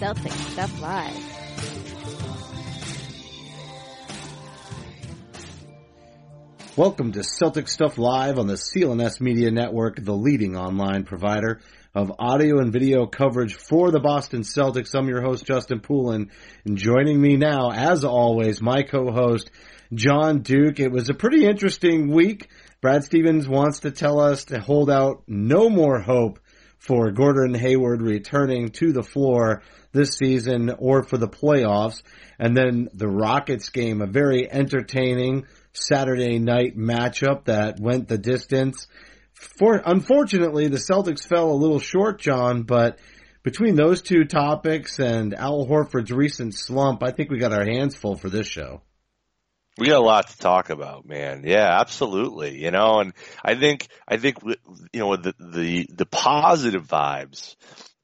Celtic Stuff Live. Welcome to Celtic Stuff Live on the CLNS Media Network, the leading online provider of audio and video coverage for the Boston Celtics. I'm your host, Justin Poulin, and joining me now, as always, my co-host, Jon Duke. It was a pretty interesting week. Brad Stevens wants to tell us to hold out no more hope for Gordon Hayward returning to the floor this season or for the playoffs. And then the Rockets game, a very entertaining Saturday night matchup that went the distance. For, unfortunately, the Celtics fell a little short, Jon, but between those two topics and Al Horford's recent slump, I think we got our hands full for this show. We got a lot to talk about, man. Yeah, absolutely. You know, and I think, I think, you know, the, the, the positive vibes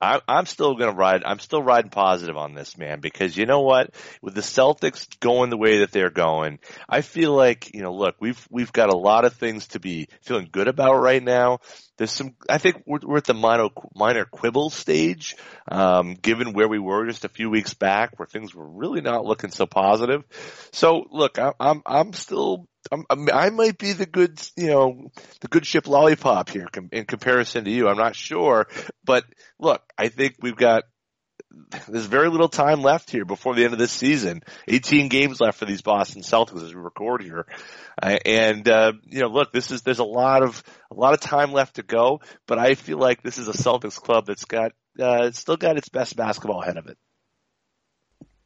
I, I'm still going to ride. I'm still riding positive on this, man, because you know what? With the Celtics going the way that they're going, I feel like you know. Look, we've we've got a lot of things to be feeling good about right now. There's some. I think we're, we're at the minor minor quibble stage, um, given where we were just a few weeks back, where things were really not looking so positive. So, look, I, I'm I'm still I'm, i might be the good, you know, the good ship lollipop here in comparison to you. I'm not sure, but look, I think we've got there's very little time left here before the end of this season. 18 games left for these Boston Celtics as we record here, uh, and uh, you know, look, this is there's a lot of a lot of time left to go, but I feel like this is a Celtics club that's got uh, still got its best basketball ahead of it.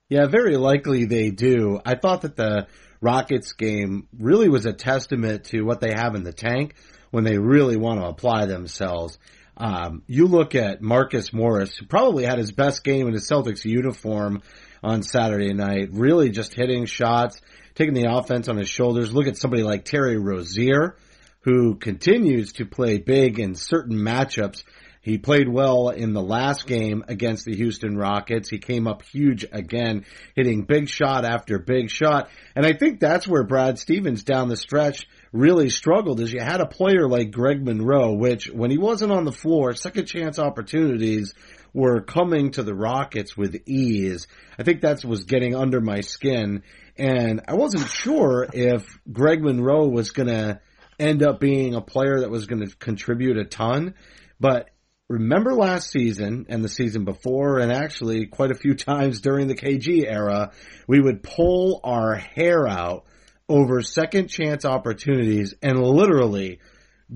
Yeah, very likely they do. I thought that the Rockets game really was a testament to what they have in the tank when they really want to apply themselves. Um, you look at Marcus Morris, who probably had his best game in his Celtics uniform on Saturday night, really just hitting shots, taking the offense on his shoulders. Look at somebody like Terry Rozier, who continues to play big in certain matchups he played well in the last game against the Houston Rockets. He came up huge again, hitting big shot after big shot. And I think that's where Brad Stevens down the stretch really struggled is you had a player like Greg Monroe, which when he wasn't on the floor, second chance opportunities were coming to the Rockets with ease. I think that was getting under my skin. And I wasn't sure if Greg Monroe was going to end up being a player that was going to contribute a ton. But remember last season and the season before, and actually quite a few times during the KG era, we would pull our hair out over second chance opportunities and literally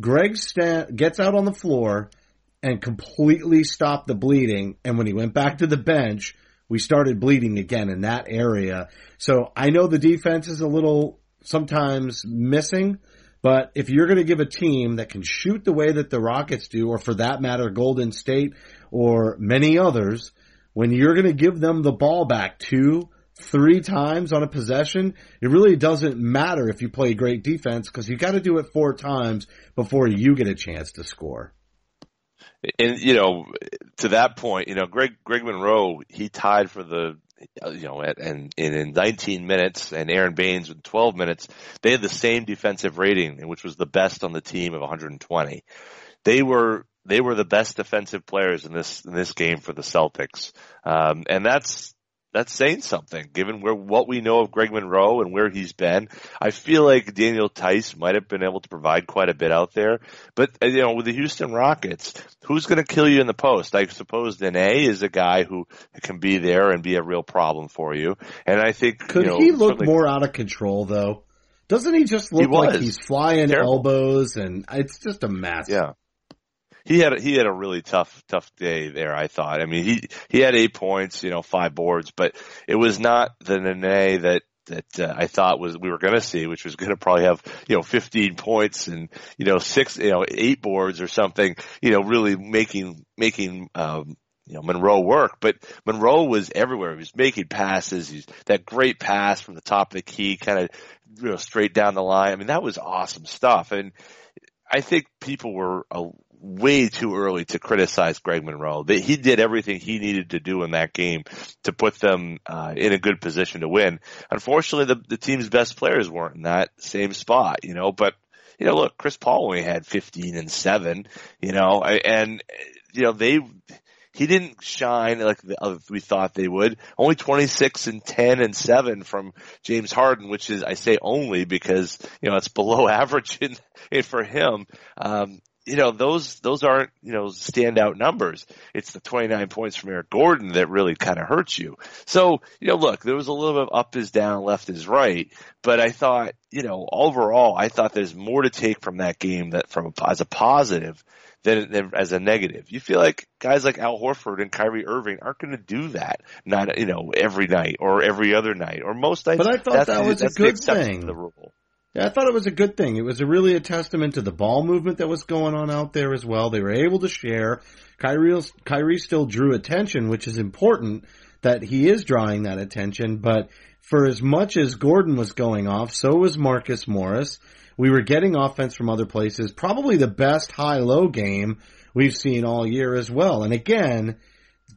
Greg gets out on the floor and completely stopped the bleeding. And when he went back to the bench, we started bleeding again in that area. So I know the defense is a little sometimes missing, but if you're going to give a team that can shoot the way that the Rockets do, or for that matter, Golden State or many others, when you're going to give them the ball back two, three times on a possession, it really doesn't matter if you play great defense because you got to do it four times before you get a chance to score. And you know, to that point, you know, Greg Greg Monroe he tied for the uh, you know, and, and in 19 minutes, and Aron Baynes with 12 minutes, they had the same defensive rating, which was the best on the team of 120. They were they were the best defensive players in this in this game for the Celtics, um, and that's that's saying something given where what we know of Greg Monroe and where he's been. I feel like Daniel Theis might have been able to provide quite a bit out there, but uh, you know, with the Houston Rockets, who's going to kill you in the post? I suppose Nene is a guy who can be there and be a real problem for you. And I think could you know, he look more out of control though? Doesn't he just look he like he's flying Terrible. elbows and it's just a mess? Yeah he had a, he had a really tough tough day there. I thought. I mean, he he had eight points, you know, five boards, but it was not the Nene that that uh, I thought was we were going to see, which was going to probably have you know 15 points and you know six you know eight boards or something. You know, really making making. Um, you know, Monroe work, but Monroe was everywhere. He was making passes. He's that great pass from the top of the key, kind of, you know, straight down the line. I mean, that was awesome stuff. And I think people were a way too early to criticize Greg Monroe. He did everything he needed to do in that game to put them uh, in a good position to win. Unfortunately, the, the team's best players weren't in that same spot, you know. But you know, look, Chris Paul only had 15 and seven, you know, and you know they he didn't shine like we thought they would. Only 26 and 10 and 7 from James Harden, which is, I say only because, you know, it's below average in, in for him. Um, you know, those, those aren't, you know, standout numbers. It's the 29 points from Eric Gordon that really kind of hurts you. So, you know, look, there was a little bit of up is down, left is right, but I thought, you know, overall, I thought there's more to take from that game that from as a positive than, than as a negative. You feel like guys like Al Horford and Kyrie Irving aren't going to do that, not, you know, every night or every other night or most nights. But I thought that was a good thing. The rule. Yeah, I thought it was a good thing. It was a really a testament to the ball movement that was going on out there as well. They were able to share. Kyrie, Kyrie still drew attention, which is important that he is drawing that attention. But for as much as Gordon was going off, so was Marcus Morris. We were getting offense from other places. Probably the best high-low game we've seen all year as well. And again,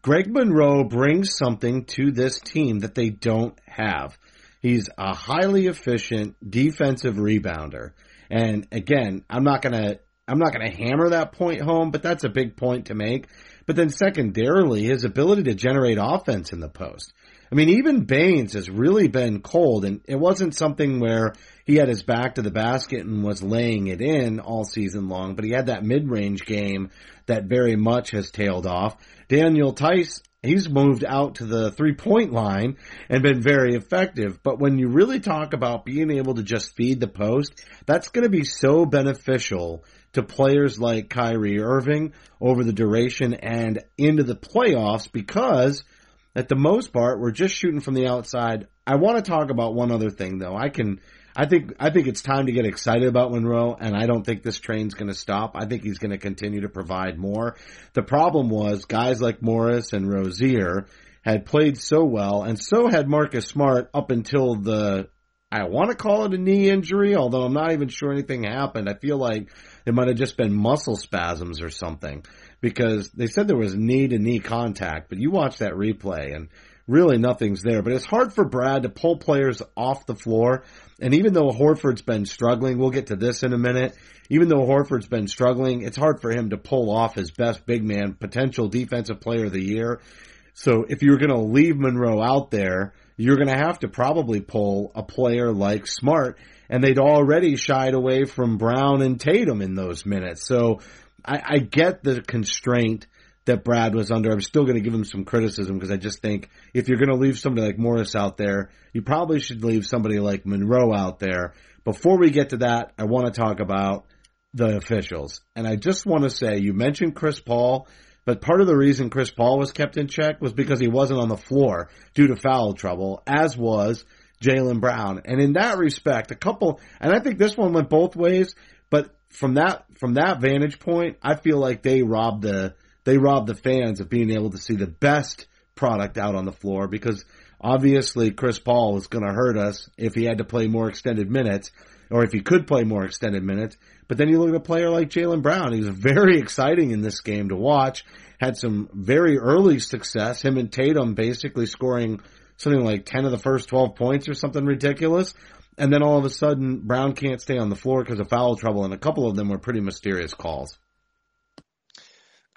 Greg Monroe brings something to this team that they don't have. He's a highly efficient defensive rebounder. And again, I'm not gonna, I'm not gonna hammer that point home, but that's a big point to make. But then secondarily, his ability to generate offense in the post. I mean, even Baynes has really been cold and it wasn't something where he had his back to the basket and was laying it in all season long, but he had that mid-range game that very much has tailed off. Daniel Theis he's moved out to the three point line and been very effective. But when you really talk about being able to just feed the post, that's going to be so beneficial to players like Kyrie Irving over the duration and into the playoffs because at the most part, we're just shooting from the outside. I want to talk about one other thing though. I can I think I think it's time to get excited about Monroe, and I don't think this train's going to stop. I think he's going to continue to provide more. The problem was guys like Morris and Rozier had played so well, and so had Marcus Smart up until the I want to call it a knee injury, although I'm not even sure anything happened. I feel like it might have just been muscle spasms or something because they said there was knee to knee contact, but you watch that replay and really nothing's there. But it's hard for Brad to pull players off the floor. And even though Horford's been struggling, we'll get to this in a minute. Even though Horford's been struggling, it's hard for him to pull off his best big man potential defensive player of the year. So if you're going to leave Monroe out there, you're going to have to probably pull a player like Smart. And they'd already shied away from Brown and Tatum in those minutes. So I, I get the constraint that Brad was under. I'm still going to give him some criticism because I just think if you're going to leave somebody like Morris out there, you probably should leave somebody like Monroe out there. Before we get to that, I want to talk about the officials. And I just want to say, you mentioned Chris Paul, but part of the reason Chris Paul was kept in check was because he wasn't on the floor due to foul trouble, as was Jaylen Brown. And in that respect, a couple, and I think this one went both ways, but from that, from that vantage point, I feel like they robbed the, they rob the fans of being able to see the best product out on the floor because obviously Chris Paul was going to hurt us if he had to play more extended minutes or if he could play more extended minutes. But then you look at a player like Jaylen Brown. He was very exciting in this game to watch. Had some very early success. Him and Tatum basically scoring something like 10 of the first 12 points or something ridiculous. And then all of a sudden Brown can't stay on the floor because of foul trouble and a couple of them were pretty mysterious calls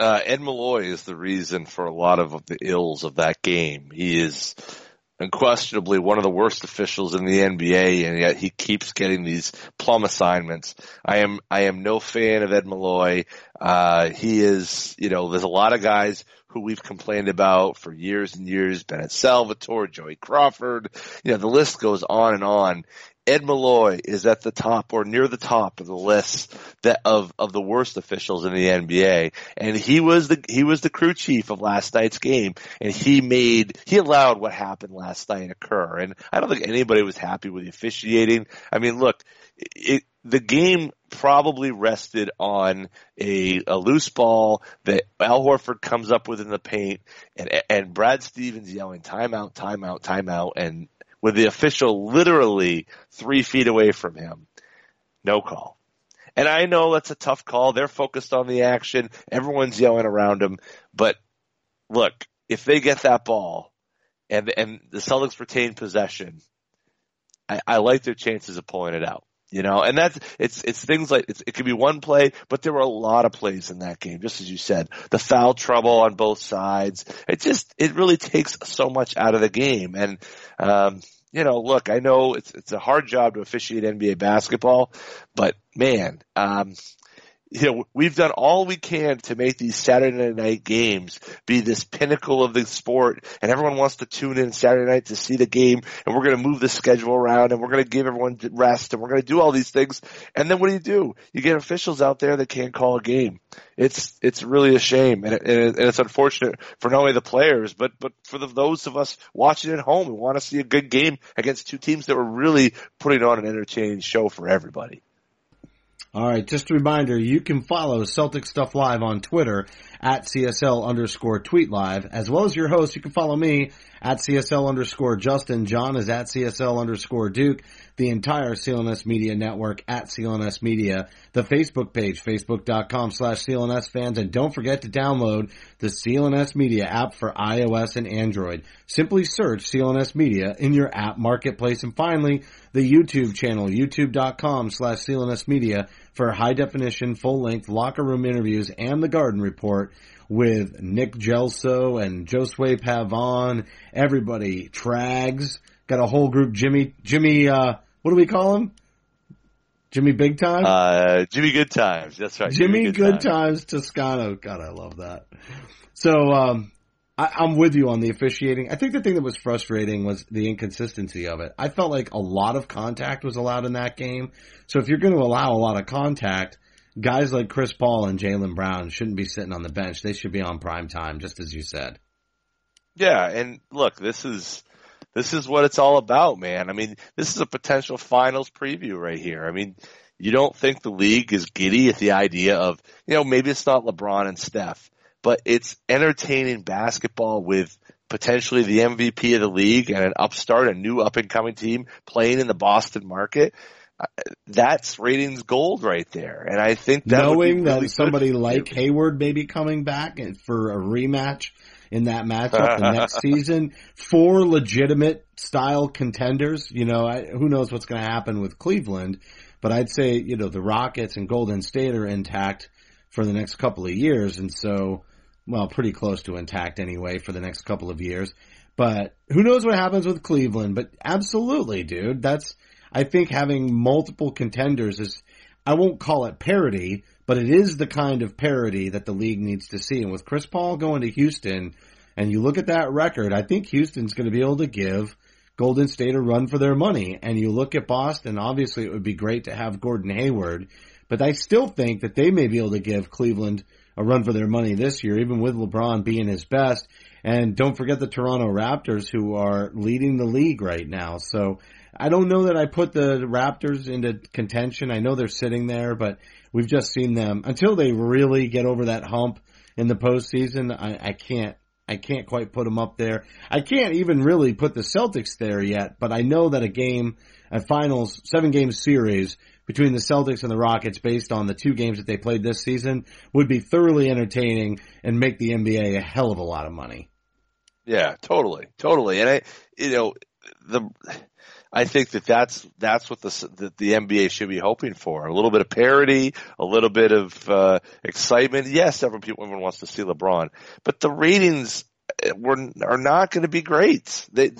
uh, Ed Malloy is the reason for a lot of the ills of that game. He is unquestionably one of the worst officials in the NBA, and yet he keeps getting these plum assignments. I am I am no fan of Ed Malloy. Uh, he is, you know, there's a lot of guys who we've complained about for years and years, Bennett Salvatore, Joey Crawford, you know, the list goes on and on. Ed Malloy is at the top or near the top of the list that of, of the worst officials in the NBA. And he was the, he was the crew chief of last night's game and he made, he allowed what happened last night occur. And I don't think anybody was happy with the officiating. I mean, look, it, the game probably rested on a, a loose ball that Al Horford comes up with in the paint and, and Brad Stevens yelling timeout, timeout, timeout and with the official literally three feet away from him. No call. And I know that's a tough call. They're focused on the action. Everyone's yelling around them. But look, if they get that ball and, and the Celtics retain possession, I, I like their chances of pulling it out. You know, and that's, it's, it's things like, it's, it could be one play, but there were a lot of plays in that game, just as you said. The foul trouble on both sides. It just, it really takes so much out of the game. And, um, you know, look, I know it's, it's a hard job to officiate NBA basketball, but man, um, you know, we've done all we can to make these Saturday night games be this pinnacle of the sport and everyone wants to tune in Saturday night to see the game and we're going to move the schedule around and we're going to give everyone rest and we're going to do all these things. And then what do you do? You get officials out there that can't call a game. It's, it's really a shame and, it, and it's unfortunate for not only the players, but, but for the, those of us watching at home who want to see a good game against two teams that were really putting on an entertaining show for everybody. All right, just a reminder, you can follow Celtic Stuff Live on Twitter at CSL underscore tweet live, as well as your host. You can follow me at CSL underscore Justin. Jon is at CSL underscore Duke. The entire CLNS Media Network at CLNS Media. The Facebook page, facebook.com slash CLNS fans. And don't forget to download the CLNS Media app for iOS and Android. Simply search CLNS Media in your app marketplace. And finally, the YouTube channel, youtube.com slash CLNS Media for high definition, full length locker room interviews and the garden report with Nick Gelso and Josue Pavon, everybody, Trags, got a whole group, Jimmy, Jimmy, uh, what do we call him? Jimmy Big Time? Uh, Jimmy Good Times. That's right. Jimmy, Jimmy Good, Good Times. Times Toscano. God, I love that. So, um, I, am with you on the officiating. I think the thing that was frustrating was the inconsistency of it. I felt like a lot of contact was allowed in that game. So if you're going to allow a lot of contact, guys like Chris Paul and Jaylen Brown shouldn't be sitting on the bench. They should be on prime time, just as you said. Yeah, and look, this is this is what it's all about, man. I mean, this is a potential finals preview right here. I mean, you don't think the league is giddy at the idea of, you know, maybe it's not LeBron and Steph, but it's entertaining basketball with potentially the MVP of the league and an upstart, a new up and coming team playing in the Boston market. That's ratings gold right there. And I think that knowing really that somebody like Hayward may be coming back and for a rematch in that matchup the next season, four legitimate style contenders, you know, I, who knows what's going to happen with Cleveland, but I'd say, you know, the Rockets and Golden State are intact for the next couple of years. And so, well, pretty close to intact anyway for the next couple of years. But who knows what happens with Cleveland? But absolutely, dude. That's, I think having multiple contenders is, I won't call it parity, but it is the kind of parity that the league needs to see. And with Chris Paul going to Houston, and you look at that record, I think Houston's going to be able to give Golden State a run for their money. And you look at Boston, obviously it would be great to have Gordon Hayward, but I still think that they may be able to give Cleveland a run for their money this year, even with LeBron being his best. And don't forget the Toronto Raptors who are leading the league right now. So I don't know that I put the Raptors into contention. I know they're sitting there, but we've just seen them until they really get over that hump in the postseason. I, I can't, I can't quite put them up there. I can't even really put the Celtics there yet, but I know that a game, a finals, seven game series between the Celtics and the Rockets based on the two games that they played this season would be thoroughly entertaining and make the NBA a hell of a lot of money. Yeah, totally, totally. And I, you know, the, I think that that's that's what the that the NBA should be hoping for. A little bit of parity, a little bit of uh, excitement. Yes, everyone people everyone wants to see LeBron, but the ratings uh, were are not going to be great. They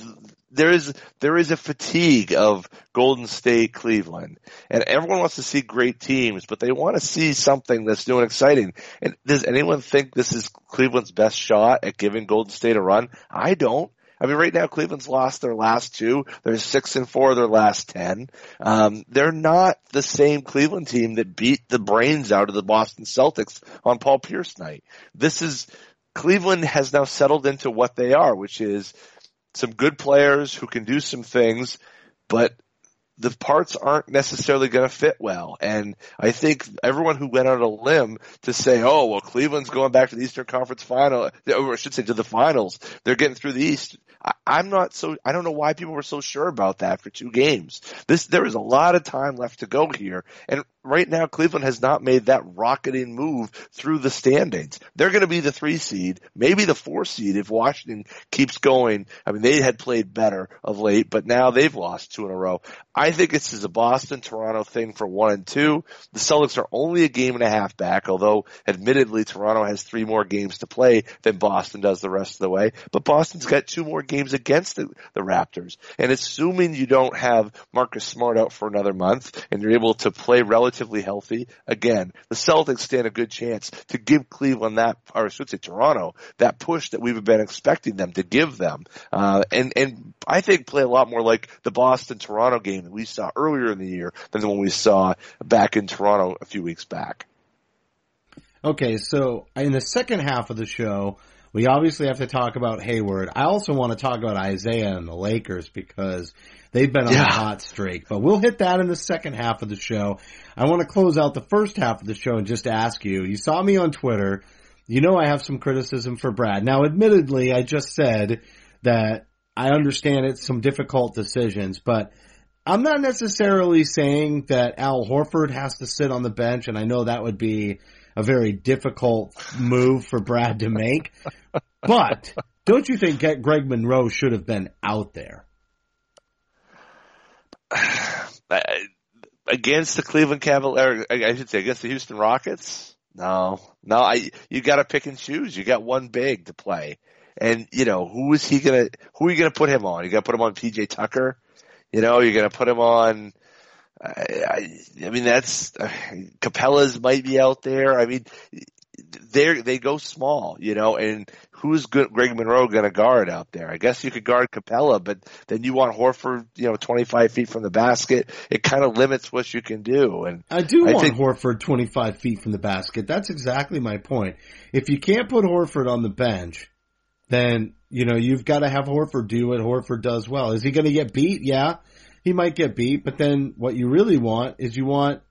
there is there is a fatigue of Golden State, Cleveland, and everyone wants to see great teams, but they want to see something that's new and exciting. And does anyone think this is Cleveland's best shot at giving Golden State a run? I don't. I mean, right now Cleveland's lost their last two. They're six and four of their last ten. Um, they're not the same Cleveland team that beat the brains out of the Boston Celtics on Paul Pierce night. This is Cleveland has now settled into what they are, which is some good players who can do some things, but the parts aren't necessarily going to fit well. And I think everyone who went on a limb to say, oh, well, Cleveland's going back to the Eastern Conference final, or I should say to the finals, they're getting through the East. I, am not so, I don't know why people were so sure about that for two games. This, there is a lot of time left to go here. And right now Cleveland has not made that rocketing move through the standings. They're going to be the three seed, maybe the four seed if Washington keeps going. I mean, they had played better of late, but now they've lost two in a row. I think this is a Boston Toronto thing for one and two. The Celtics are only a game and a half back, although admittedly Toronto has three more games to play than Boston does the rest of the way. But Boston's got two more games against the, the Raptors. And assuming you don't have Marcus Smart out for another month and you're able to play relatively healthy, again, the Celtics stand a good chance to give Cleveland that, or I should say Toronto, that push that we've been expecting them to give them. Uh, and, and I think play a lot more like the Boston Toronto game that we saw earlier in the year than the one we saw back in Toronto a few weeks back. Okay, so in the second half of the show, we obviously have to talk about Hayward. I also want to talk about Isaiah and the Lakers because they've been on yeah. a hot streak, but we'll hit that in the second half of the show. I want to close out the first half of the show and just ask you, you saw me on Twitter. You know I have some criticism for Brad. Now admittedly, I just said that I understand it's some difficult decisions, but I'm not necessarily saying that Al Horford has to sit on the bench, and I know that would be a very difficult move for Brad to make. but don't you think Greg Monroe should have been out there? Against the Cleveland Cavaliers, I should say against the Houston Rockets? No, no, I, you gotta pick and choose. You got one big to play. And, you know, who is he gonna, who are you gonna put him on? You gotta put him on PJ Tucker? You know, you're to put him on. I, I I mean, that's uh, Capela's might be out there. I mean, they they go small, you know, and who's good, Greg Monroe going to guard out there? I guess you could guard Capela, but then you want Horford, you know, 25 feet from the basket. It kind of limits what you can do. And I do I want think, Horford 25 feet from the basket. That's exactly my point. If you can't put Horford on the bench, then you know, you've got to have Horford do what Horford does well. Is he going to get beat? Yeah, he might get beat, but then what you really want is you want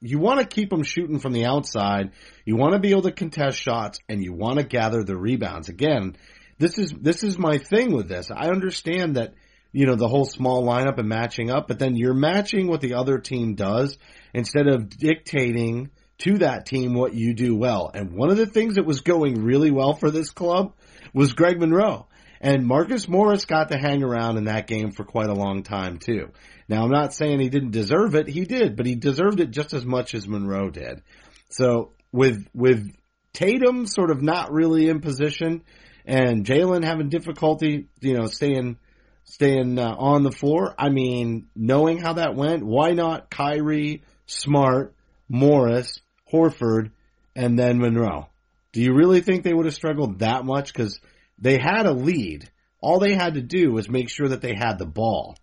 you want to keep them shooting from the outside. You want to be able to contest shots and you want to gather the rebounds. Again, this is this is my thing with this. I understand that you know the whole small lineup and matching up, but then you're matching what the other team does instead of dictating to that team what you do well. And one of the things that was going really well for this club was Greg Monroe. And Marcus Morris got to hang around in that game for quite a long time too. Now I'm not saying he didn't deserve it. He did, but he deserved it just as much as Monroe did. So with, with Tatum sort of not really in position and Jaylen having difficulty, you know, staying, staying uh, on the floor. I mean, knowing how that went, why not Kyrie, Smart, Morris, Horford, and then Monroe? Do you really think they would have struggled that much? Because they had a lead. All they had to do was make sure that they had the ball.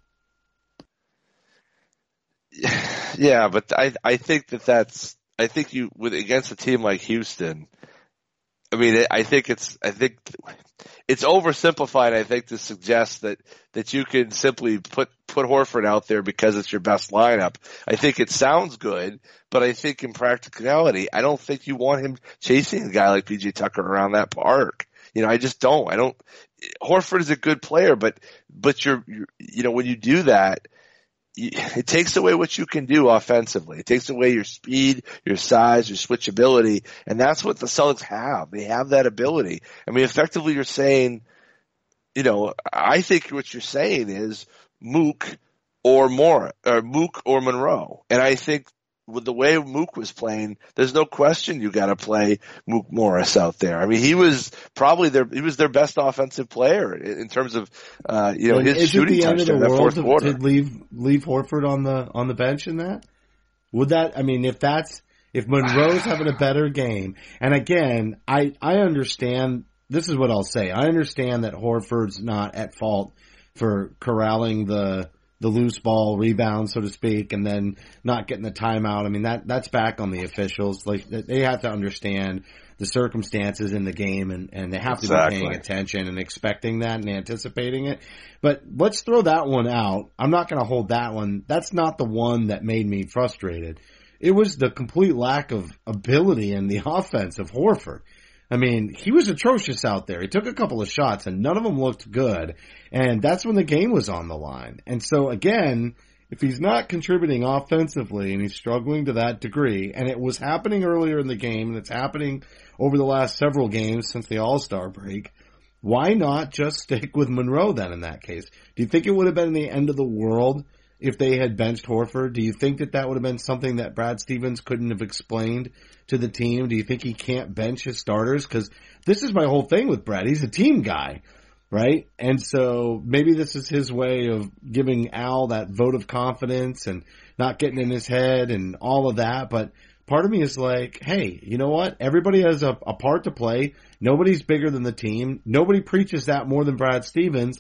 Yeah, but I I think that that's I think you with against a team like Houston. I mean, I think it's I think it's oversimplified. I think to suggest that that you can simply put put Horford out there because it's your best lineup. I think it sounds good, but I think in practicality, I don't think you want him chasing a guy like PJ Tucker around that park. You know, I just don't. I don't. Horford is a good player, but but you're, you're you know when you do that, you, it takes away what you can do offensively. It takes away your speed, your size, your switchability, and that's what the Celtics have. They have that ability. I mean, effectively, you're saying, you know, I think what you're saying is Mook or more or Mook or Monroe, and I think with the way Mook was playing, there's no question you got to play Mook Morris out there. I mean, he was probably their he was their best offensive player in terms of uh, you know and his shooting touchdown in the fourth quarter. Did leave leave Horford on the on the bench in that? Would that? I mean, if that's if Monroe's having a better game, and again, I I understand. This is what I'll say. I understand that Horford's not at fault for corralling the the loose ball rebound, so to speak, and then not getting the timeout. I mean, that, that's back on the officials. Like, they have to understand the circumstances in the game and, and they have exactly. to be paying attention and expecting that and anticipating it. But let's throw that one out. I'm not going to hold that one. That's not the one that made me frustrated. It was the complete lack of ability in the offense of Horford. I mean, he was atrocious out there. He took a couple of shots and none of them looked good. And that's when the game was on the line. And so again, if he's not contributing offensively and he's struggling to that degree, and it was happening earlier in the game and it's happening over the last several games since the All-Star break, why not just stick with Monroe then in that case? Do you think it would have been the end of the world if they had benched Horford? Do you think that that would have been something that Brad Stevens couldn't have explained to the team? Do you think he can't bench his starters? Cause this is my whole thing with Brad. He's a team guy right? And so maybe this is his way of giving Al that vote of confidence and not getting in his head and all of that. But part of me is like, hey, you know what? Everybody has a, a part to play. Nobody's bigger than the team. Nobody preaches that more than Brad Stevens.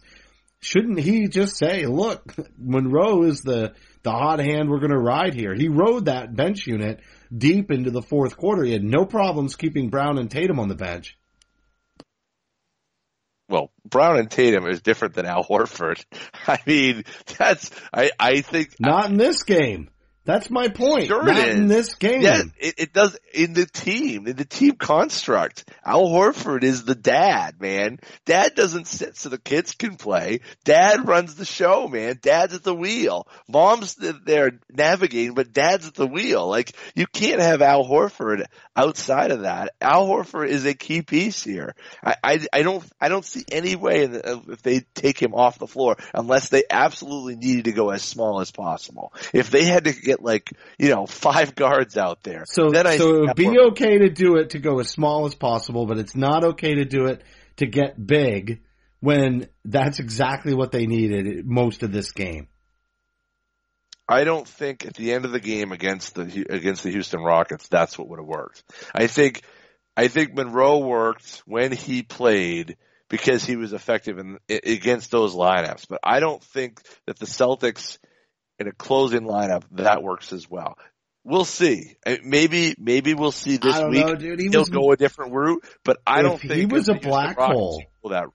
Shouldn't he just say, look, Monroe is the, the hot hand we're going to ride here. He rode that bench unit deep into the fourth quarter. He had no problems keeping Brown and Tatum on the bench well, Brown and Tatum is different than Al Horford. I mean, that's I I think not in this game. That's my point. Sure Not it is. in this game. Yeah, it, it does in the team, in the team construct. Al Horford is the dad, man. Dad doesn't sit so the kids can play. Dad runs the show, man. Dad's at the wheel. Mom's there navigating, but dad's at the wheel. Like, you can't have Al Horford outside of that. Al Horford is a key piece here. I, I, I don't, I don't see any way the, if they take him off the floor unless they absolutely needed to go as small as possible. If they had to get get like, you know, five guards out there. So, then I so it would be okay to do it to go as small as possible, but it's not okay to do it to get big when that's exactly what they needed most of this game. I don't think at the end of the game against the against the Houston Rockets that's what would have worked. I think I think Monroe worked when he played because he was effective in, against those lineups, but I don't think that the Celtics in a closing lineup, that works as well. We'll see. Maybe maybe we'll see this week. Know, dude. He will go a different route, but I don't think he was a black hole. That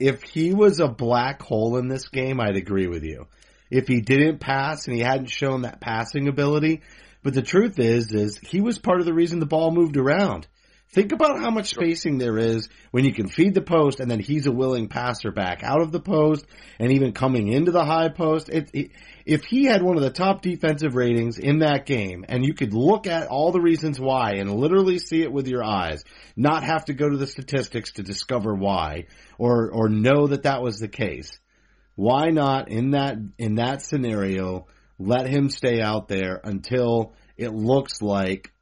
if he was a black hole in this game, I'd agree with you. If he didn't pass and he hadn't shown that passing ability, but the truth is, is he was part of the reason the ball moved around. Think about how much spacing there is when you can feed the post and then he's a willing passer back out of the post and even coming into the high post. It, it, if he had one of the top defensive ratings in that game and you could look at all the reasons why and literally see it with your eyes, not have to go to the statistics to discover why or, or know that that was the case. Why not in that, in that scenario, let him stay out there until it looks like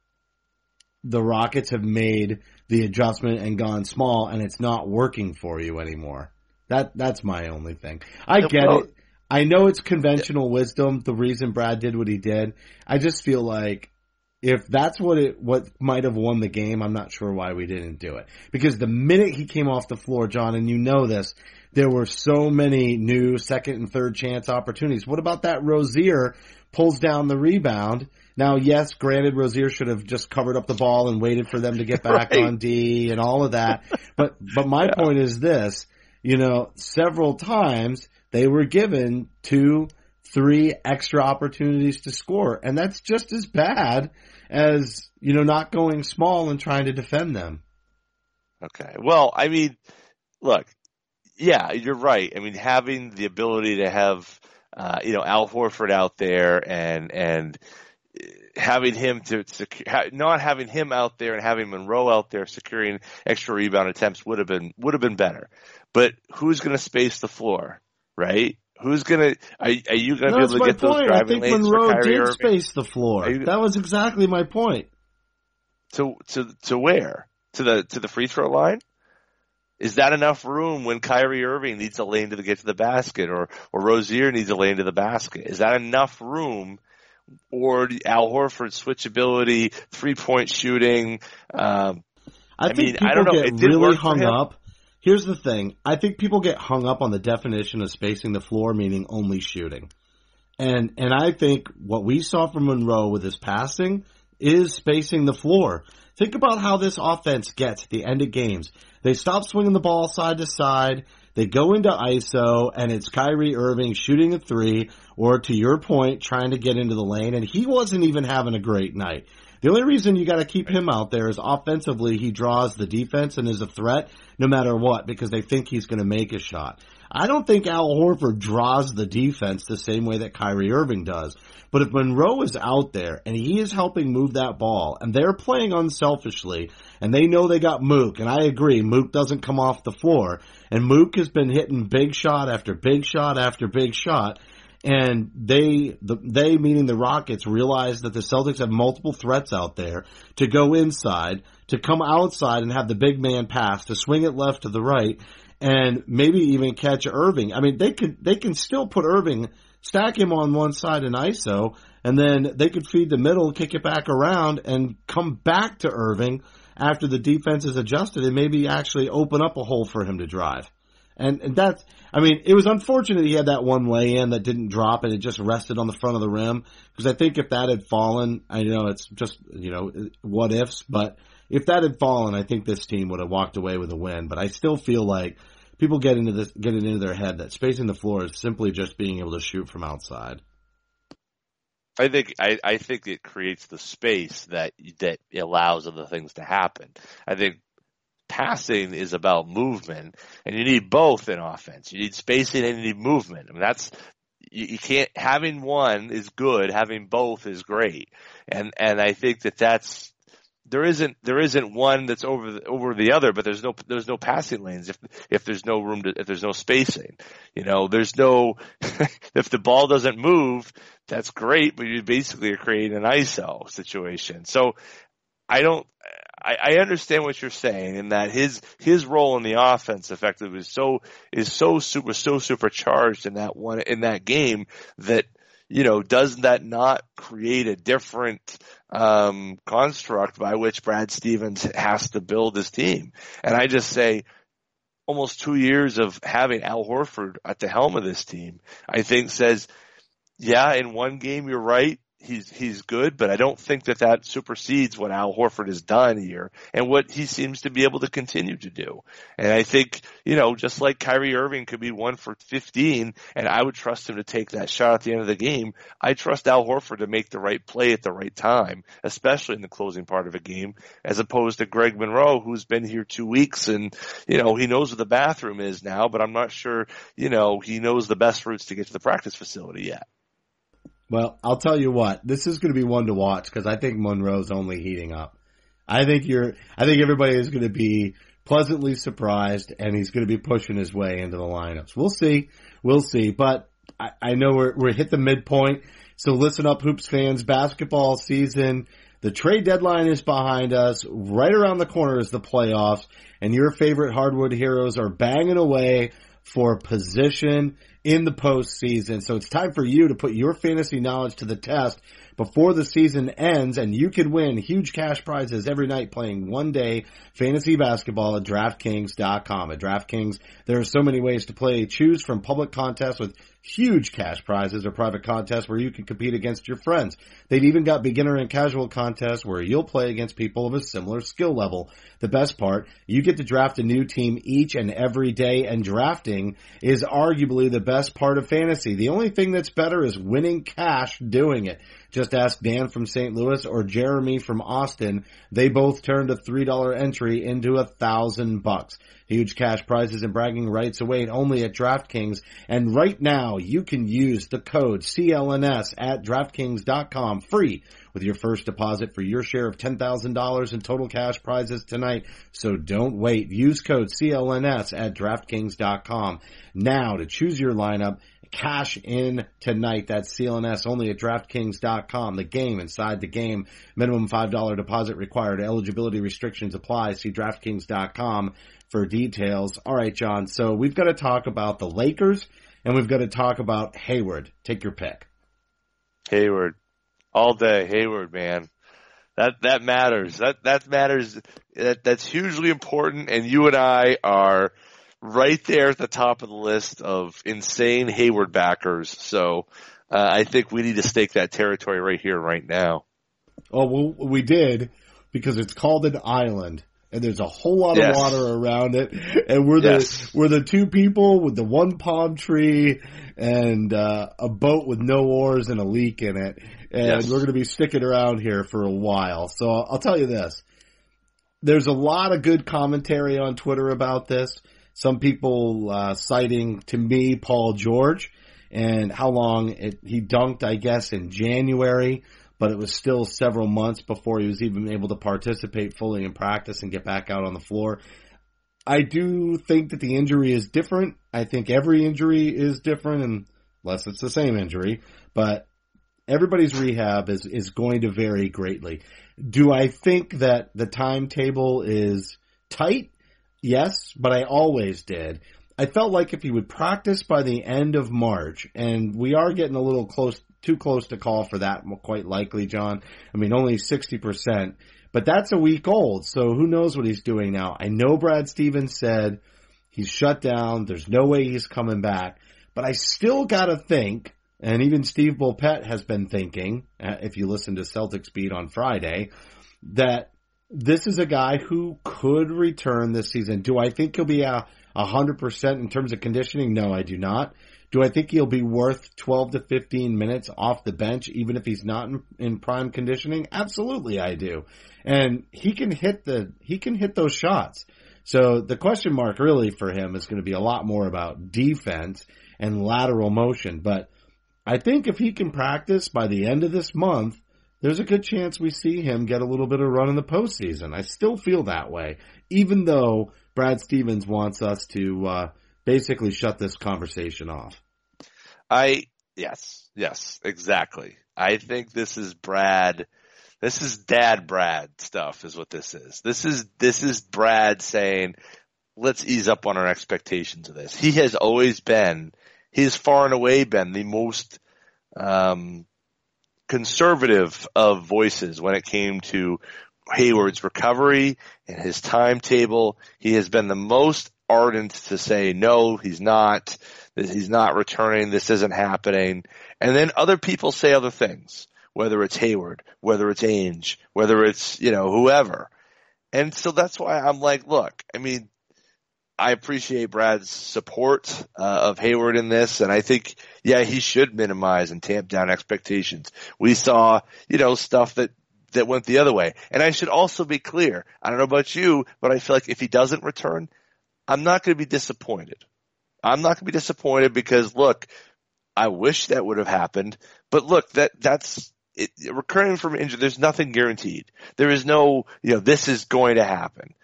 the Rockets have made the adjustment and gone small and it's not working for you anymore. That that's my only thing. I get it. I know it's conventional wisdom the reason Brad did what he did. I just feel like if that's what it what might have won the game, I'm not sure why we didn't do it. Because the minute he came off the floor, Jon, and you know this, there were so many new second and third chance opportunities. What about that Rozier pulls down the rebound now, yes, granted, Rozier should have just covered up the ball and waited for them to get back right. on D and all of that. But, but my yeah. point is this, you know, several times they were given two, three extra opportunities to score. And that's just as bad as, you know, not going small and trying to defend them. Okay. Well, I mean, look, yeah, you're right. I mean, having the ability to have, uh, you know, Al Horford out there and, and, having him to secure, not having him out there and having Monroe out there securing extra rebound attempts would have been would have been better. But who's going to space the floor, right? Who's gonna? Are, are you gonna no, be able to get point. those driving I think lanes Monroe for Kyrie did Irving? space the floor. You, that was exactly my point. To to to where? To the to the free throw line? Is that enough room when Kyrie Irving needs a lane to get to the basket, or or Rozier needs a lane to the basket? Is that enough room or Al Horford switchability, three point shooting. Um, I, I, think mean, people I don't know. get really hung up. Here's the thing. I think people get hung up on the definition of spacing the floor, meaning only shooting. And, and I think what we saw from Monroe with his passing is spacing the floor. Think about how this offense gets at the end of games. They stop swinging the ball side to side. They go into ISO and it's Kyrie Irving shooting a three or to your point, trying to get into the lane and he wasn't even having a great night. The only reason you got to keep him out there is offensively he draws the defense and is a threat no matter what because they think he's going to make a shot. I don't think Al Horford draws the defense the same way that Kyrie Irving does. But if Monroe is out there and he is helping move that ball and they're playing unselfishly and they know they got Mook and I agree Mook doesn't come off the floor and Mook has been hitting big shot after big shot after big shot and they, the, they meaning the Rockets realize that the Celtics have multiple threats out there to go inside, to come outside and have the big man pass, to swing it left to the right, and maybe even catch Irving. I mean, they could, they can still put Irving, stack him on one side in ISO, and then they could feed the middle, kick it back around, and come back to Irving after the defense is adjusted and maybe actually open up a hole for him to drive. And, and that's, I mean, it was unfortunate he had that one lay in that didn't drop and it just rested on the front of the rim. Because I think if that had fallen, I know it's just, you know, what ifs, but if that had fallen, I think this team would have walked away with a win. But I still feel like people get into this, get it into their head that spacing the floor is simply just being able to shoot from outside. I think I, I think it creates the space that that allows other things to happen. I think passing is about movement, and you need both in offense. You need spacing and you need movement. I mean, that's you, you can't having one is good, having both is great, and and I think that that's there isn't there isn't one that's over the, over the other, but there's no there's no passing lanes if if there's no room to if there's no spacing. You know, there's no if the ball doesn't move, that's great, but you basically are creating an ISO situation. So I don't I, I understand what you're saying in that his his role in the offense effectively is so is so super so supercharged in that one in that game that you know does that not create a different um, construct by which Brad Stevens has to build his team? And I just say almost two years of having Al Horford at the helm of this team, I think says, yeah, in one game you're right he's he's good, but I don't think that that supersedes what Al Horford has done here and what he seems to be able to continue to do. And I think you know, just like Kyrie Irving could be one for 15, and I would trust him to take that shot at the end of the game. I trust Al Horford to make the right play at the right time, especially in the closing part of a game, as opposed to Greg Monroe, who's been here two weeks and you know he knows where the bathroom is now, but I'm not sure you know he knows the best routes to get to the practice facility yet. Well, I'll tell you what, this is going to be one to watch because I think Monroe's only heating up. I think you're, I think everybody is going to be pleasantly surprised and he's going to be pushing his way into the lineups. We'll see. We'll see. But I, I know we're, we're hit the midpoint. So listen up, Hoops fans. Basketball season. The trade deadline is behind us. Right around the corner is the playoffs and your favorite hardwood heroes are banging away for position in the postseason. So it's time for you to put your fantasy knowledge to the test before the season ends and you can win huge cash prizes every night playing one day fantasy basketball at DraftKings.com. At DraftKings, there are so many ways to play. Choose from public contests with huge cash prizes or private contests where you can compete against your friends. They've even got beginner and casual contests where you'll play against people of a similar skill level. The best part, you get to draft a new team each and every day and drafting is arguably the best part of fantasy. The only thing that's better is winning cash doing it. Just ask Dan from St. Louis or Jeremy from Austin. They both turned a $3 entry into a thousand bucks. Huge cash prizes and bragging rights await only at DraftKings. And right now you can use the code CLNS at DraftKings.com free with your first deposit for your share of $10,000 in total cash prizes tonight. So don't wait. Use code CLNS at DraftKings.com now to choose your lineup cash in tonight. That's CLNS only at DraftKings.com. The game inside the game. Minimum $5 deposit required. Eligibility restrictions apply. See DraftKings.com for details. All right, Jon. So we've got to talk about the Lakers and we've got to talk about Hayward. Take your pick. Hayward. All day. Hayward, man. That, that matters. That, that matters. That, that's hugely important. And you and I are, right there at the top of the list of insane Hayward backers. So uh, I think we need to stake that territory right here, right now. Oh, well, we did because it's called an island. And there's a whole lot yes. of water around it, and we're the yes. we're the two people with the one palm tree and uh, a boat with no oars and a leak in it, and Yes. we're going to be sticking around here for a while. So I'll tell you this. There's a lot of good commentary on Twitter about this. Some people uh, citing to me Paul George and how long it, he dunked, I guess, in January, but it was still several months before he was even able to participate fully in practice and get back out on the floor. I do think that the injury is different. I think every injury is different unless it's the same injury, but everybody's rehab is, is going to vary greatly. Do I think that the timetable is tight? Yes, but I always did. I felt like if he would practice by the end of March, and we are getting a little close, too close to call for that, quite likely, Jon. I mean, only 60%, but that's a week old, so who knows what he's doing now. I know Brad Stevens said he's shut down, there's no way he's coming back, but I still gotta think, and even Steve Bulpett has been thinking, uh, if you listen to Celtics Beat on Friday, that this is a guy who could return this season. Do I think he'll be a hundred percent in terms of conditioning? No, I do not. Do I think he'll be worth 12 to 15 minutes off the bench, even if he's not in, in prime conditioning? Absolutely, I do. And he can hit the, he can hit those shots. So the question mark really for him is going to be a lot more about defense and lateral motion. But I think if he can practice by the end of this month, there's a good chance we see him get a little bit of run in the postseason. I still feel that way, even though Brad Stevens wants us to uh, basically shut this conversation off. I yes, yes, exactly. I think this is Brad. This is Dad Brad stuff, is what this is. This is this is Brad saying, "Let's ease up on our expectations of this." He has always been, he's far and away been the most um, conservative of voices when it came to Hayward's recovery and his timetable. He has been the most ardent to say, no, he's not, he's not returning, this isn't happening. And then other people say other things, whether it's Hayward, whether it's Ainge, whether it's, you know, whoever. And so that's why I'm like, look, I mean, I appreciate Brad's support uh, of Hayward in this, and I think, yeah, he should minimize and tamp down expectations. We saw, you know, stuff that that went the other way, and I should also be clear. I don't know about you, but I feel like if he doesn't return, I'm not going to be disappointed. I'm not going to be disappointed because look, I wish that would have happened, but look, that that's it, recurring from injury. There's nothing guaranteed. There is no, you know, this is going to happen.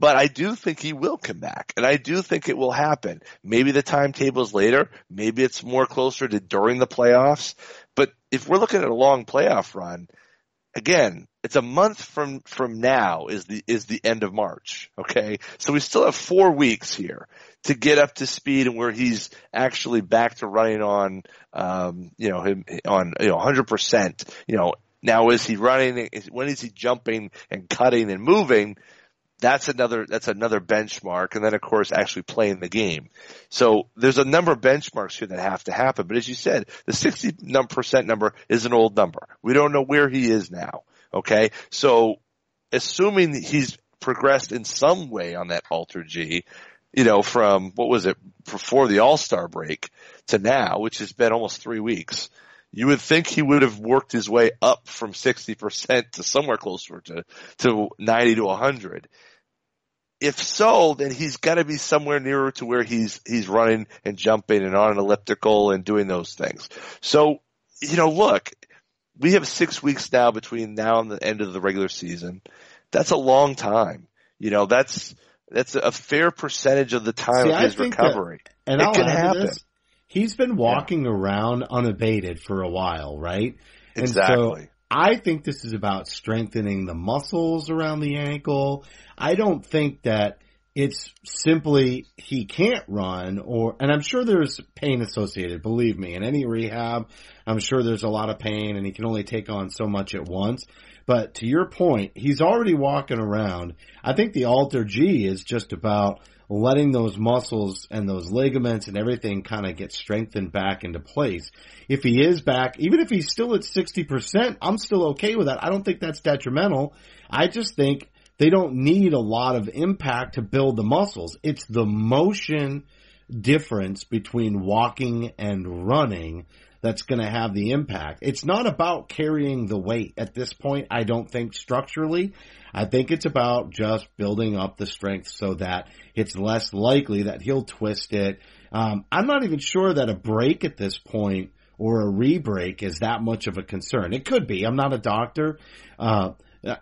But I do think he will come back, and I do think it will happen. Maybe the timetable is later. Maybe it's more closer to during the playoffs. But if we're looking at a long playoff run, again, it's a month from from now is the is the end of March. Okay, so we still have four weeks here to get up to speed and where he's actually back to running on, um, you know, him on you know 100. percent You know, now is he running? Is, When is he jumping and cutting and moving? That's another that's another benchmark. And then of course actually playing the game. So there's a number of benchmarks here that have to happen. But as you said the 60% number is an old number. We don't know where he is now. Okay? So assuming he's progressed in some way on that Alter-G you know from what was it before the all-star break to now which has been almost three weeks you would think he would have worked his way up from 60% to somewhere closer to, to 90 to 100 if so, then he's got to be somewhere nearer to where he's he's running and jumping and on an elliptical and doing those things. So, you know, look, we have six weeks now between now and the end of the regular season. That's a long time. You know, that's that's a fair percentage of the time See, of his recovery. That, and it I'll can happen. this, he's been walking around unabated for a while, right? And Exactly. so I think this is about strengthening the muscles around the ankle. I don't think that it's simply he can't run or, and I'm sure there's pain associated, believe me, in any rehab, I'm sure there's a lot of pain and he can only take on so much at once. But to your point, he's already walking around. I think the Alter-G is just about letting those muscles and those ligaments and everything kind of get strengthened back into place. If he is back, even if he's still at 60%, I'm still okay with that. I don't think that's detrimental. I just think they don't need a lot of impact to build the muscles. It's the motion difference between walking and running that's going to have the impact. It's not about carrying the weight at this point. I don't think structurally. I think it's about just building up the strength so that it's less likely that he'll twist it. Um, I'm not even sure that a break at this point or a re-break is that much of a concern. It could be. I'm not a doctor. Uh,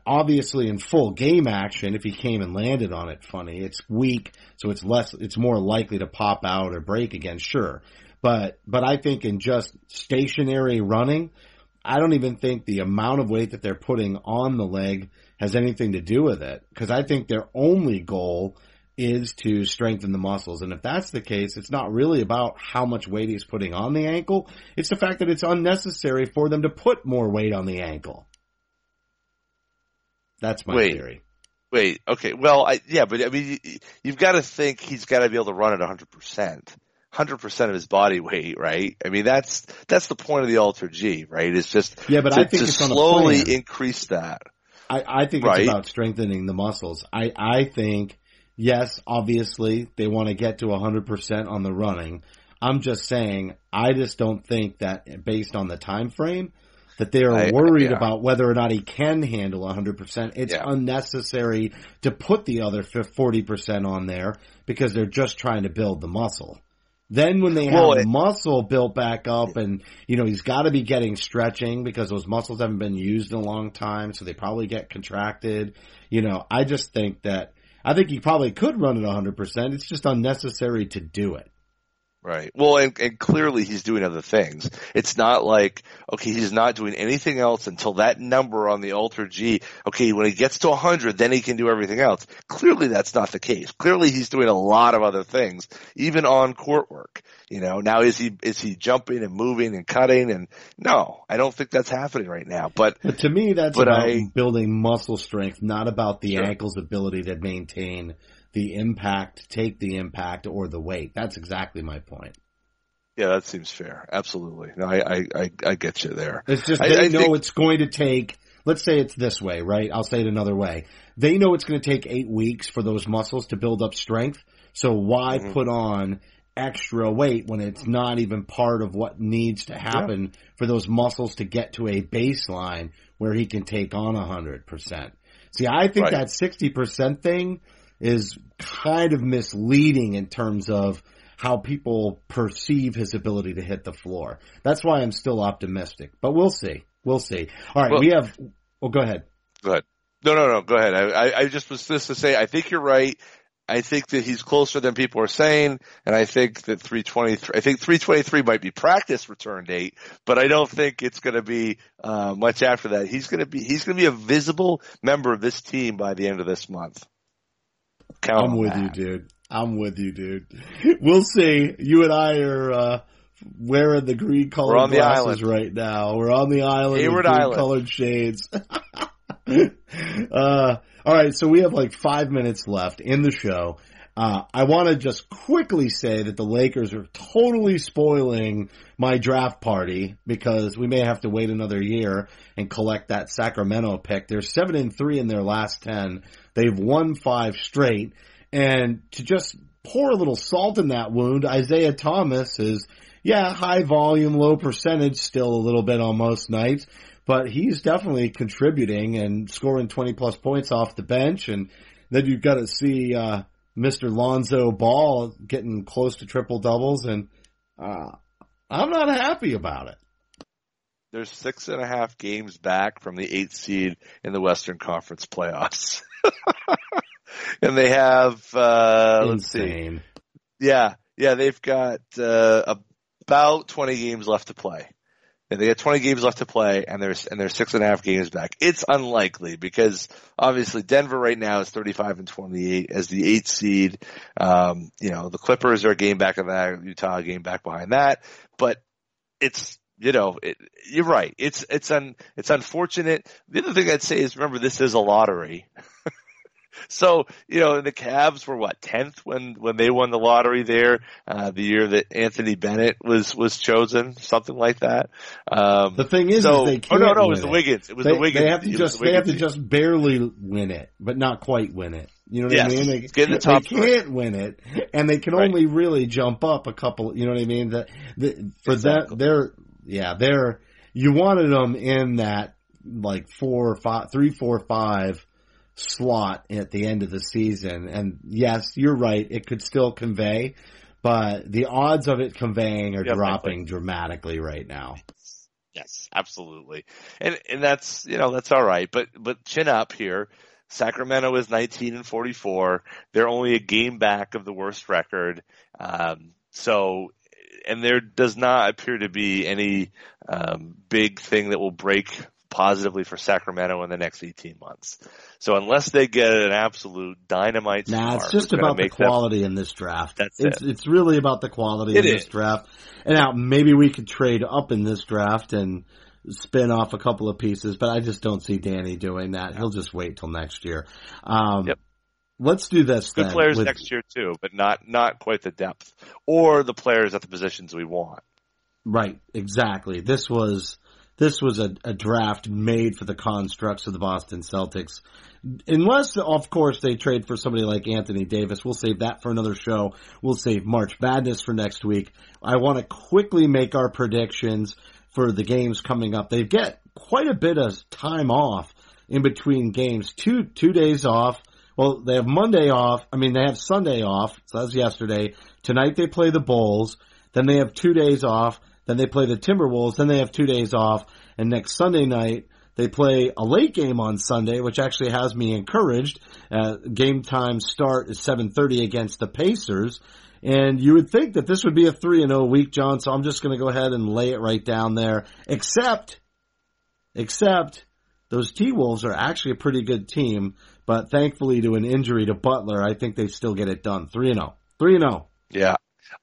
obviously in full game action, if he came and landed on it funny, it's weak, so it's less, it's more likely to pop out or break again, sure. But, but I think in just stationary running, I don't even think the amount of weight that they're putting on the leg has anything to do with it. Cause I think their only goal is to strengthen the muscles. And if that's the case, it's not really about how much weight he's putting on the ankle. It's the fact that it's unnecessary for them to put more weight on the ankle. That's my Wait. theory. Wait, okay. Well, I, yeah, but I mean, you- you've got to think he's got to be able to run at 100%. 100% of his body weight, right? I mean, that's, that's the point of the Alter-G, right? It's just Yeah, but to, I think to it's on a slowly increase that. I, I think Right. it's about strengthening the muscles. I, I think, yes, obviously they want to get to 100% on the running. I'm just saying, I just don't think that based on the time frame that they are I- worried yeah. about whether or not he can handle 100%. It's Yeah. unnecessary to put the other 40% on there because they're just trying to build the muscle. Then when they have Well, the it- muscle built back up and, you know, he's got to be getting stretching because those muscles haven't been used in a long time. So they probably get contracted. You know, I just think that, I think he probably could run at 100%. It's just unnecessary to do it. Right. Well, and, and clearly he's doing other things. It's not like, okay, he's not doing anything else until that number on the Alter-G. Okay, when he gets to 100, then he can do everything else. Clearly that's not the case. Clearly he's doing a lot of other things, even on court work. You know, now is he, is he jumping and moving and cutting and no, I don't think that's happening right now. But But to me, that's But about I- building muscle strength, not about the Sure. ankle's ability to maintain the impact, take the impact, or the weight. That's exactly my point. yeah, that seems fair. Absolutely. No, I, I, I, I get you there. It's just I- they I know think- it's going to take. Let's say it's this way, right? I'll say it another way. They know it's going to take eight weeks for those muscles to build up strength. So why Mhm. put on extra weight when it's not even part of what needs to happen for those muscles to get to a baseline where he can take on a hundred percent? See, I think Right. that sixty percent thing is kind of misleading in terms of how people perceive his ability to hit the floor. That's why I'm still optimistic, but we'll see. We'll see. All right, Well- we have. Well, go ahead. Go ahead. No, no, no. Go ahead. I, I, I just was just to say, I think you're right. I think that he's closer than people are saying, and I think that 323. I think 323 might be practice return date, but I don't think it's going to be uh, much after that. He's going to be he's going to be a visible member of this team by the end of this month. Count I'm with that. you, dude. I'm with you, dude. We'll see. You and I are uh, wearing the green colored glasses right now. We're on the island Hayward with green Island. colored shades. uh, all right, so we have like five minutes left in the show. Uh, I want to just quickly say that the Lakers are totally spoiling my draft party because we may have to wait another year and collect that Sacramento pick. They're seven and three in their last ten. They've won five straight. And to just pour a little salt in that wound, Isaiah Thomas is, yeah, high volume, low percentage still a little bit on most nights, but he's definitely contributing and scoring 20 plus points off the bench. And then you've got to see, uh, Mr. Lonzo Ball getting close to triple doubles and, uh, I'm not happy about it. They're six and a half games back from the eighth seed in the Western Conference playoffs. and they have, uh, let's see, Yeah, yeah, they've got uh, about 20 games left to play. And they got 20 games left to play, and there's and they're six and a half games back. It's unlikely because obviously Denver right now is 35 and 28 as the eighth seed. Um, you know the Clippers are a game back of that, Utah game back behind that. But it's you know it, you're right. It's it's un it's unfortunate. The other thing I'd say is remember this is a lottery. So, you know, the Cavs were what, 10th when, when they won the lottery there, uh, the year that Anthony Bennett was, was chosen, something like that. Um, The thing is, so, is they oh can't no, no, it was the Wiggins. It was they, the Wiggins. They have to it just the they have to just barely win it, but not quite win it. You know what Yes. I mean? They, the top they can't win it, and they can Right. only really jump up a couple. You know what I mean? That the, for Exactly. that, their yeah, they're you wanted them in that like four, five, three, four, five slot at the end of the season. And yes, you're right. It could still convey, but the odds of it conveying are Yeah, dropping dramatically right now. Yes, absolutely. And and that's you know that's all right. But but chin up here. Sacramento is 19 and 44. They're only a game back of the worst record. Um, so and there does not appear to be any um, big thing that will break positively for Sacramento in the next 18 months. So unless they get an absolute dynamite, Nah, it's just about the make them- quality in this draft. That's it's it. it's really about the quality It in this draft. And now maybe we could trade up in this draft and spin off a couple of pieces, but I just don't see Danny doing that. He'll just wait till next year. Um, Yep. Let's do this. good players with- next year too, but not not quite the depth or the players at the positions we want. Right, exactly. This was this was a, a draft made for the constructs of the Boston Celtics. Unless, of course, they trade for somebody like Anthony Davis. We'll save that for another show. We'll save March Madness for next week. I want to quickly make our predictions for the games coming up. They get quite a bit of time off in between games. Two two days off. Well, they have Monday off. I mean, they have Sunday off. So that's yesterday. Tonight they play the Bulls. Then they have two days off. Then they play the Timberwolves. Then they have two days off. And next Sunday night they play a late game on Sunday, which actually has me encouraged. Uh, game time start is 7:30 against the Pacers. And you would think that this would be a 3 and 0 week, Jon, so I'm just going to go ahead and lay it right down there. Except except those T-Wolves are actually a pretty good team, but thankfully to an injury to Butler, I think they still get it done. 3 and 0. 3 and oh. 0. Yeah.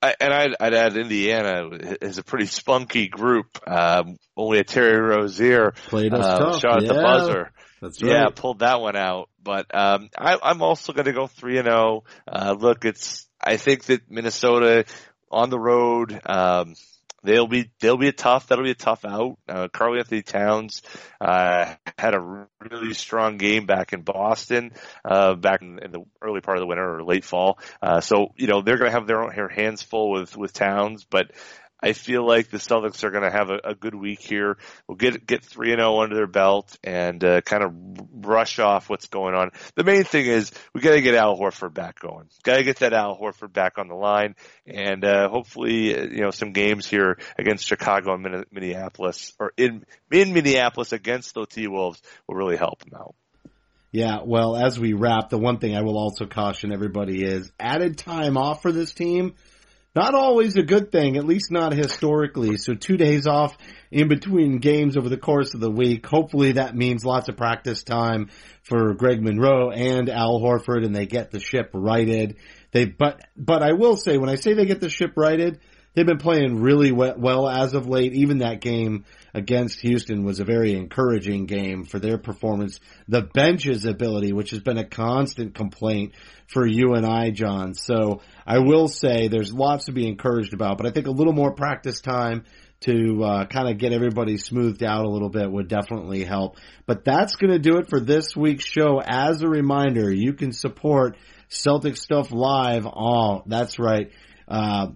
I, and I'd, I'd add Indiana is a pretty spunky group. Um, only a Terry Rozier Played us uh, tough. shot at the buzzer. That's right. Yeah, pulled that one out. But um, I, I'm also going to go three and zero. Uh, look, it's I think that Minnesota on the road. Um, They'll be they'll be a tough that'll be a tough out. Uh, Karl-Anthony Towns uh, had a really strong game back in Boston uh, back in, in the early part of the winter or late fall. Uh, so you know they're going to have their own their hands full with with Towns, but I feel like the Celtics are going to have a, a good week here. We'll get get three and zero under their belt and uh, kind of brush off what's going on. The main thing is we got to get Al Horford back going. Got to get that Al Horford back on the line, and uh, hopefully, uh, you know, some games here against Chicago and Min- Minneapolis or in in Minneapolis against the T Wolves will really help them out. Yeah, well, as we wrap, the one thing I will also caution everybody is added time off for this team. Not always a good thing, at least not historically. So two days off in between games over the course of the week. Hopefully that means lots of practice time for Greg Monroe and Al Horford and they get the ship righted. They, but, but I will say when I say they get the ship righted, they've been playing really well as of late. Even that game against Houston was a very encouraging game for their performance. The bench's ability, which has been a constant complaint for you and I, Jon. So I will say there's lots to be encouraged about, but I think a little more practice time to uh, kind of get everybody smoothed out a little bit would definitely help. But that's going to do it for this week's show. As a reminder, you can support Celtic Stuff Live. Oh, that's right. Uh,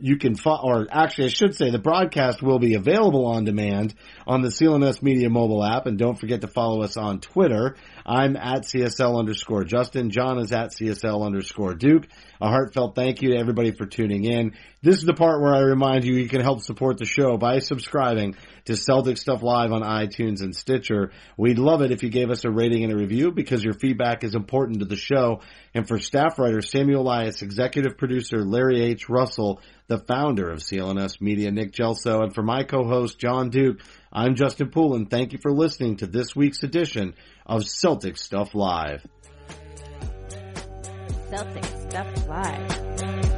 you can, fo- or actually I should say the broadcast will be available on demand on the CLNS Media mobile app and don't forget to follow us on Twitter. I'm at CSL underscore Justin. Jon is at CSL underscore Duke. A heartfelt thank you to everybody for tuning in. This is the part where I remind you you can help support the show by subscribing to Celtic Stuff Live on iTunes and Stitcher. We'd love it if you gave us a rating and a review because your feedback is important to the show. And for staff writer Samuel Elias, executive producer Larry H. Russell, the founder of CLNS Media, Nick Gelso, and for my co-host Jon Duke, I'm Justin Poulin. Thank you for listening to this week's edition of Celtic Stuff Live. Celtic Stuff Live.